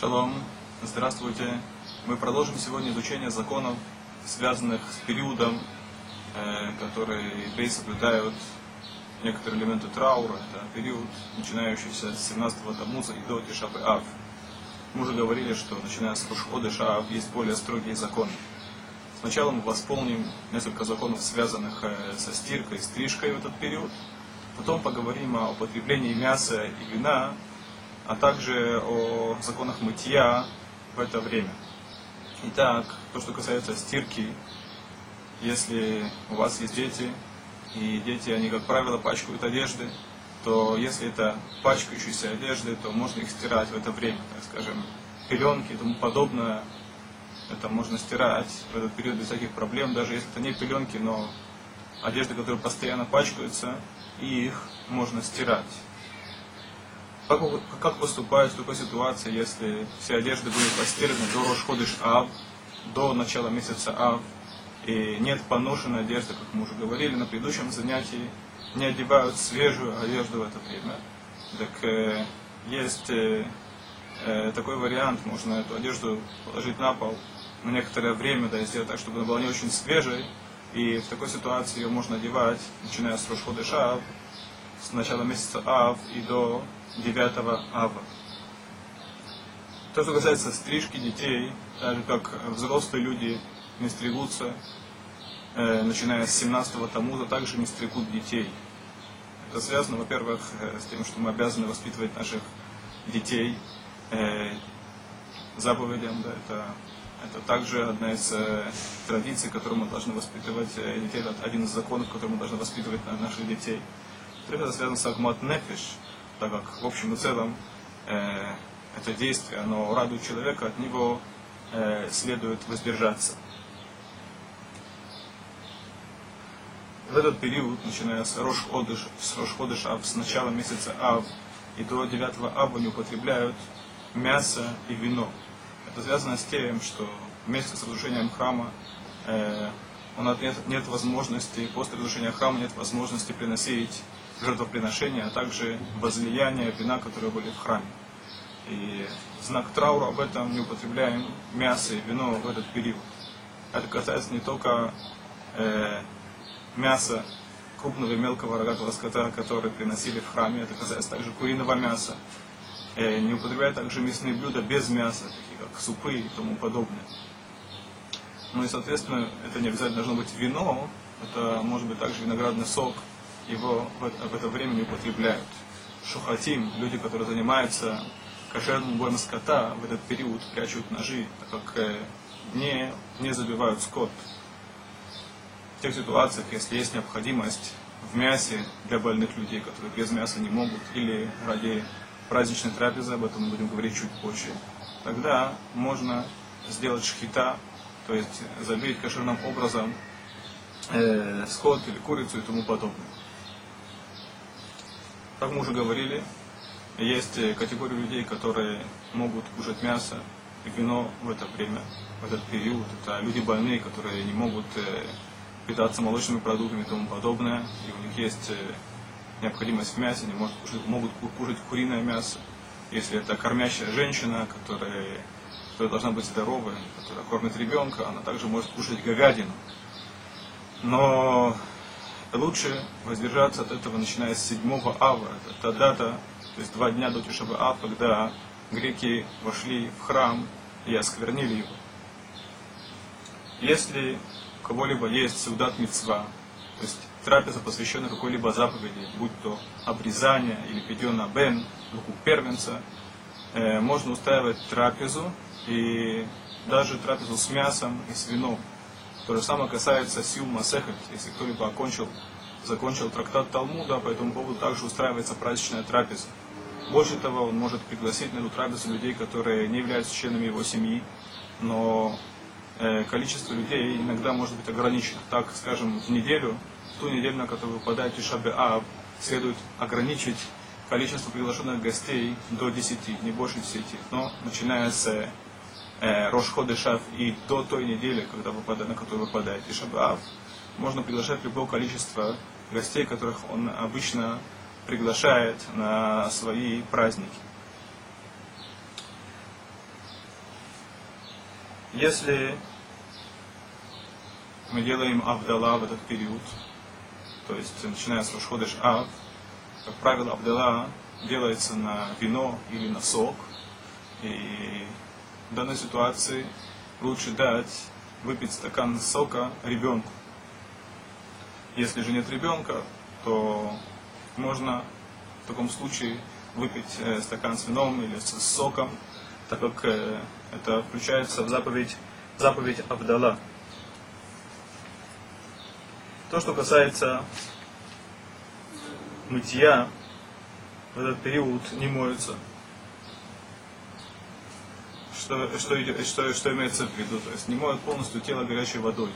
Шалом, здравствуйте. Мы продолжим сегодня изучение законов, связанных с периодом, э, который евреи соблюдают некоторые элементы траура. Это период, начинающийся с 17-го Тамуза и до Тишабы Ав. Мы уже говорили, что начиная с Рушхода Шаав есть более строгие законы. Сначала мы восполним несколько законов, связанных э, со стиркой, стрижкой в этот период. Потом поговорим о употреблении мяса и вина а также о законах мытья в это время. Итак, то, что касается стирки, если у вас есть дети, и дети, они, как правило, пачкают одежды, то если это пачкающиеся одежды, то можно их стирать в это время, так скажем, пеленки и тому подобное, это можно стирать в этот период без всяких проблем, даже если это не пеленки, но одежды, которые постоянно пачкаются, и их можно стирать. Как, как поступать в такой ситуации, если все одежды были постираны до Рошходыш Ав, до начала месяца Ав, и нет поношенной одежды, как мы уже говорили на предыдущем занятии, не одевают свежую одежду в это время. Так э, есть э, э, такой вариант, можно эту одежду положить на пол на некоторое время, да, сделать так, чтобы она была не очень свежей, и в такой ситуации ее можно одевать, начиная с Рошходыша Ав, с начала месяца Ав и до 9 ава. То, что касается стрижки детей, так же как взрослые люди не стригутся, э, начиная с 17-го Тамуза, также не стригут детей. Это связано, во-первых, э, с тем, что мы обязаны воспитывать наших детей э, заповедям. Да, это, это также одна из э, традиций, которую мы должны воспитывать э, детей. Это один из законов, который мы должны воспитывать на наших детей. Это связано с Агмат Нефиш, так как в общем и целом э, это действие, оно радует человека, от него э, следует воздержаться. В этот период, начиная с Рош Ходыш, с Рош Ходыш Ав, с начала месяца Ав и до 9 Ава не употребляют мясо и вино. Это связано с тем, что вместе с разрушением храма э, у нас нет, нет возможности, после разрушения храма нет возможности приносить жертвоприношения, а также возлияния вина, которые были в храме. И знак траура об этом не употребляем мясо и вино в этот период. Это касается не только э, мяса крупного и мелкого рогатого скота, которые приносили в храме, это касается также куриного мяса. Э, не употребляют также мясные блюда без мяса, такие как супы и тому подобное. Ну и, соответственно, это не обязательно должно быть вино, это может быть также виноградный сок – его в это, время не употребляют. Шухатим, люди, которые занимаются кошерным боем скота, в этот период прячут ножи, так как э, не, не забивают скот. В тех ситуациях, если есть необходимость в мясе для больных людей, которые без мяса не могут, или ради праздничной трапезы, об этом мы будем говорить чуть позже, тогда можно сделать шхита, то есть забить кошерным образом э, скот или курицу и тому подобное. Как мы уже говорили, есть э, категория людей, которые могут кушать мясо и вино в это время, в этот период. Это люди больные, которые не могут э, питаться молочными продуктами и тому подобное. И у них есть э, необходимость в мясе, они могут кушать, могут кушать куриное мясо. Если это кормящая женщина, которая, которая должна быть здоровой, которая кормит ребенка, она также может кушать говядину. Но лучше воздержаться от этого, начиная с 7 ава. Это та дата, то есть два дня до Тишаба Ав, когда греки вошли в храм и осквернили его. Если у кого-либо есть саудат мецва, то есть трапеза, посвященная какой-либо заповеди, будь то обрезание или педена бен, руку первенца, э, можно устраивать трапезу и даже трапезу с мясом и с вином. То же самое касается сил Масехет, если кто-либо окончил, закончил трактат Талмуда, по этому поводу также устраивается праздничная трапеза. Больше того, он может пригласить на эту трапезу людей, которые не являются членами его семьи, но э, количество людей иногда может быть ограничено. Так, скажем, в неделю, в ту неделю, на которую выпадает Ишабе Ааб, следует ограничить количество приглашенных гостей до 10, не больше 10. Но начиная с э, Рошходышав и до той недели, когда выпадает, на которую выпадает Ишабаав, можно приглашать любое количество гостей, которых он обычно приглашает на свои праздники. Если мы делаем Авдала в этот период, то есть начиная с Рошходыш Ав, как правило, Авдала делается на вино или на сок, и в данной ситуации лучше дать выпить стакан сока ребенку. Если же нет ребенка, то можно в таком случае выпить э, стакан с вином или с соком, так как э, это включается в заповедь, заповедь Абдала. То, что касается мытья, в этот период не моются. Что, что, что, что имеется в виду? То есть не моют полностью тело горячей водой.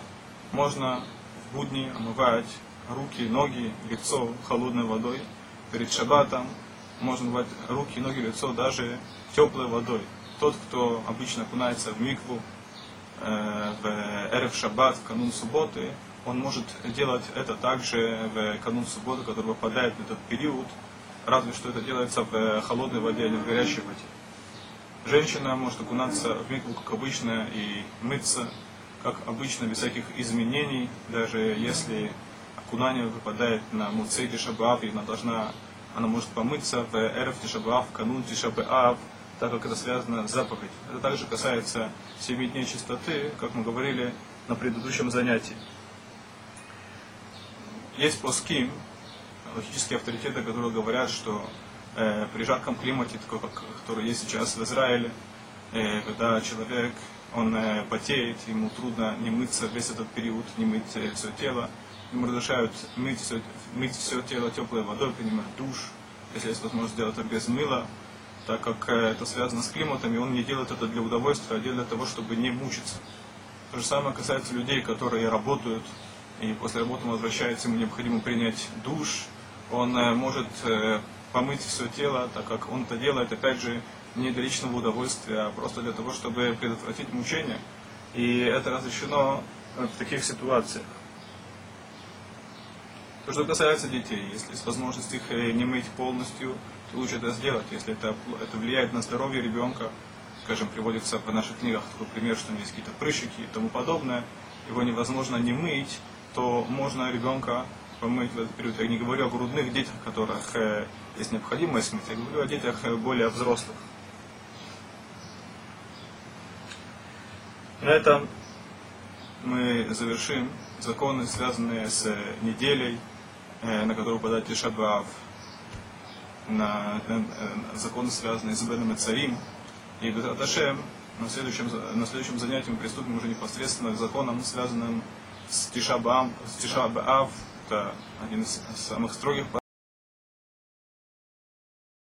Можно в будни омывать руки, ноги, лицо холодной водой. Перед шаббатом можно мывать руки, ноги, лицо даже теплой водой. Тот, кто обычно окунается в микву, э, в эрф шаббат, в канун субботы, он может делать это также в канун субботы, который выпадает в этот период, разве что это делается в холодной воде, не в горячей воде. Женщина может окунаться в микву, как обычно, и мыться, как обычно, без всяких изменений, даже если окунание выпадает на Муцей Тишабаав, и она должна, она может помыться в Эрф Тишабаав, канун Тишабаав, так как это связано с заповедью. Это также касается семи дней чистоты, как мы говорили на предыдущем занятии. Есть плоским, логические авторитеты, которые говорят, что э, при жарком климате, такой, как, который есть сейчас в Израиле, э, когда человек, он э, потеет, ему трудно не мыться весь этот период, не мыть все тело, ему разрешают мыть все, мыть все тело теплой водой, принимать душ, если есть возможность сделать это без мыла, так как это связано с климатом, и он не делает это для удовольствия, а делает для того, чтобы не мучиться. То же самое касается людей, которые работают, и после работы он возвращается, ему необходимо принять душ, он может помыть все тело, так как он это делает, опять же, не для личного удовольствия, а просто для того, чтобы предотвратить мучение. И это разрешено э, в таких ситуациях. То, что касается детей, если есть возможность их не мыть полностью, то лучше это сделать. Если это, это влияет на здоровье ребенка, скажем, приводится в наших книгах такой пример, что есть какие-то прыщики и тому подобное, его невозможно не мыть, то можно ребенка помыть в этот период. Я не говорю о грудных детях, которых э, есть необходимость я говорю о детях э, более взрослых. На этом мы завершим законы, связанные с неделей, э, на которую подать Тишабаав, на законы, связанные с Беном и Царим. И Бетраташем на следующем, на следующем занятии мы приступим уже непосредственно к законам, связанным с Тишабаав, с Тишабаав это один из самых строгих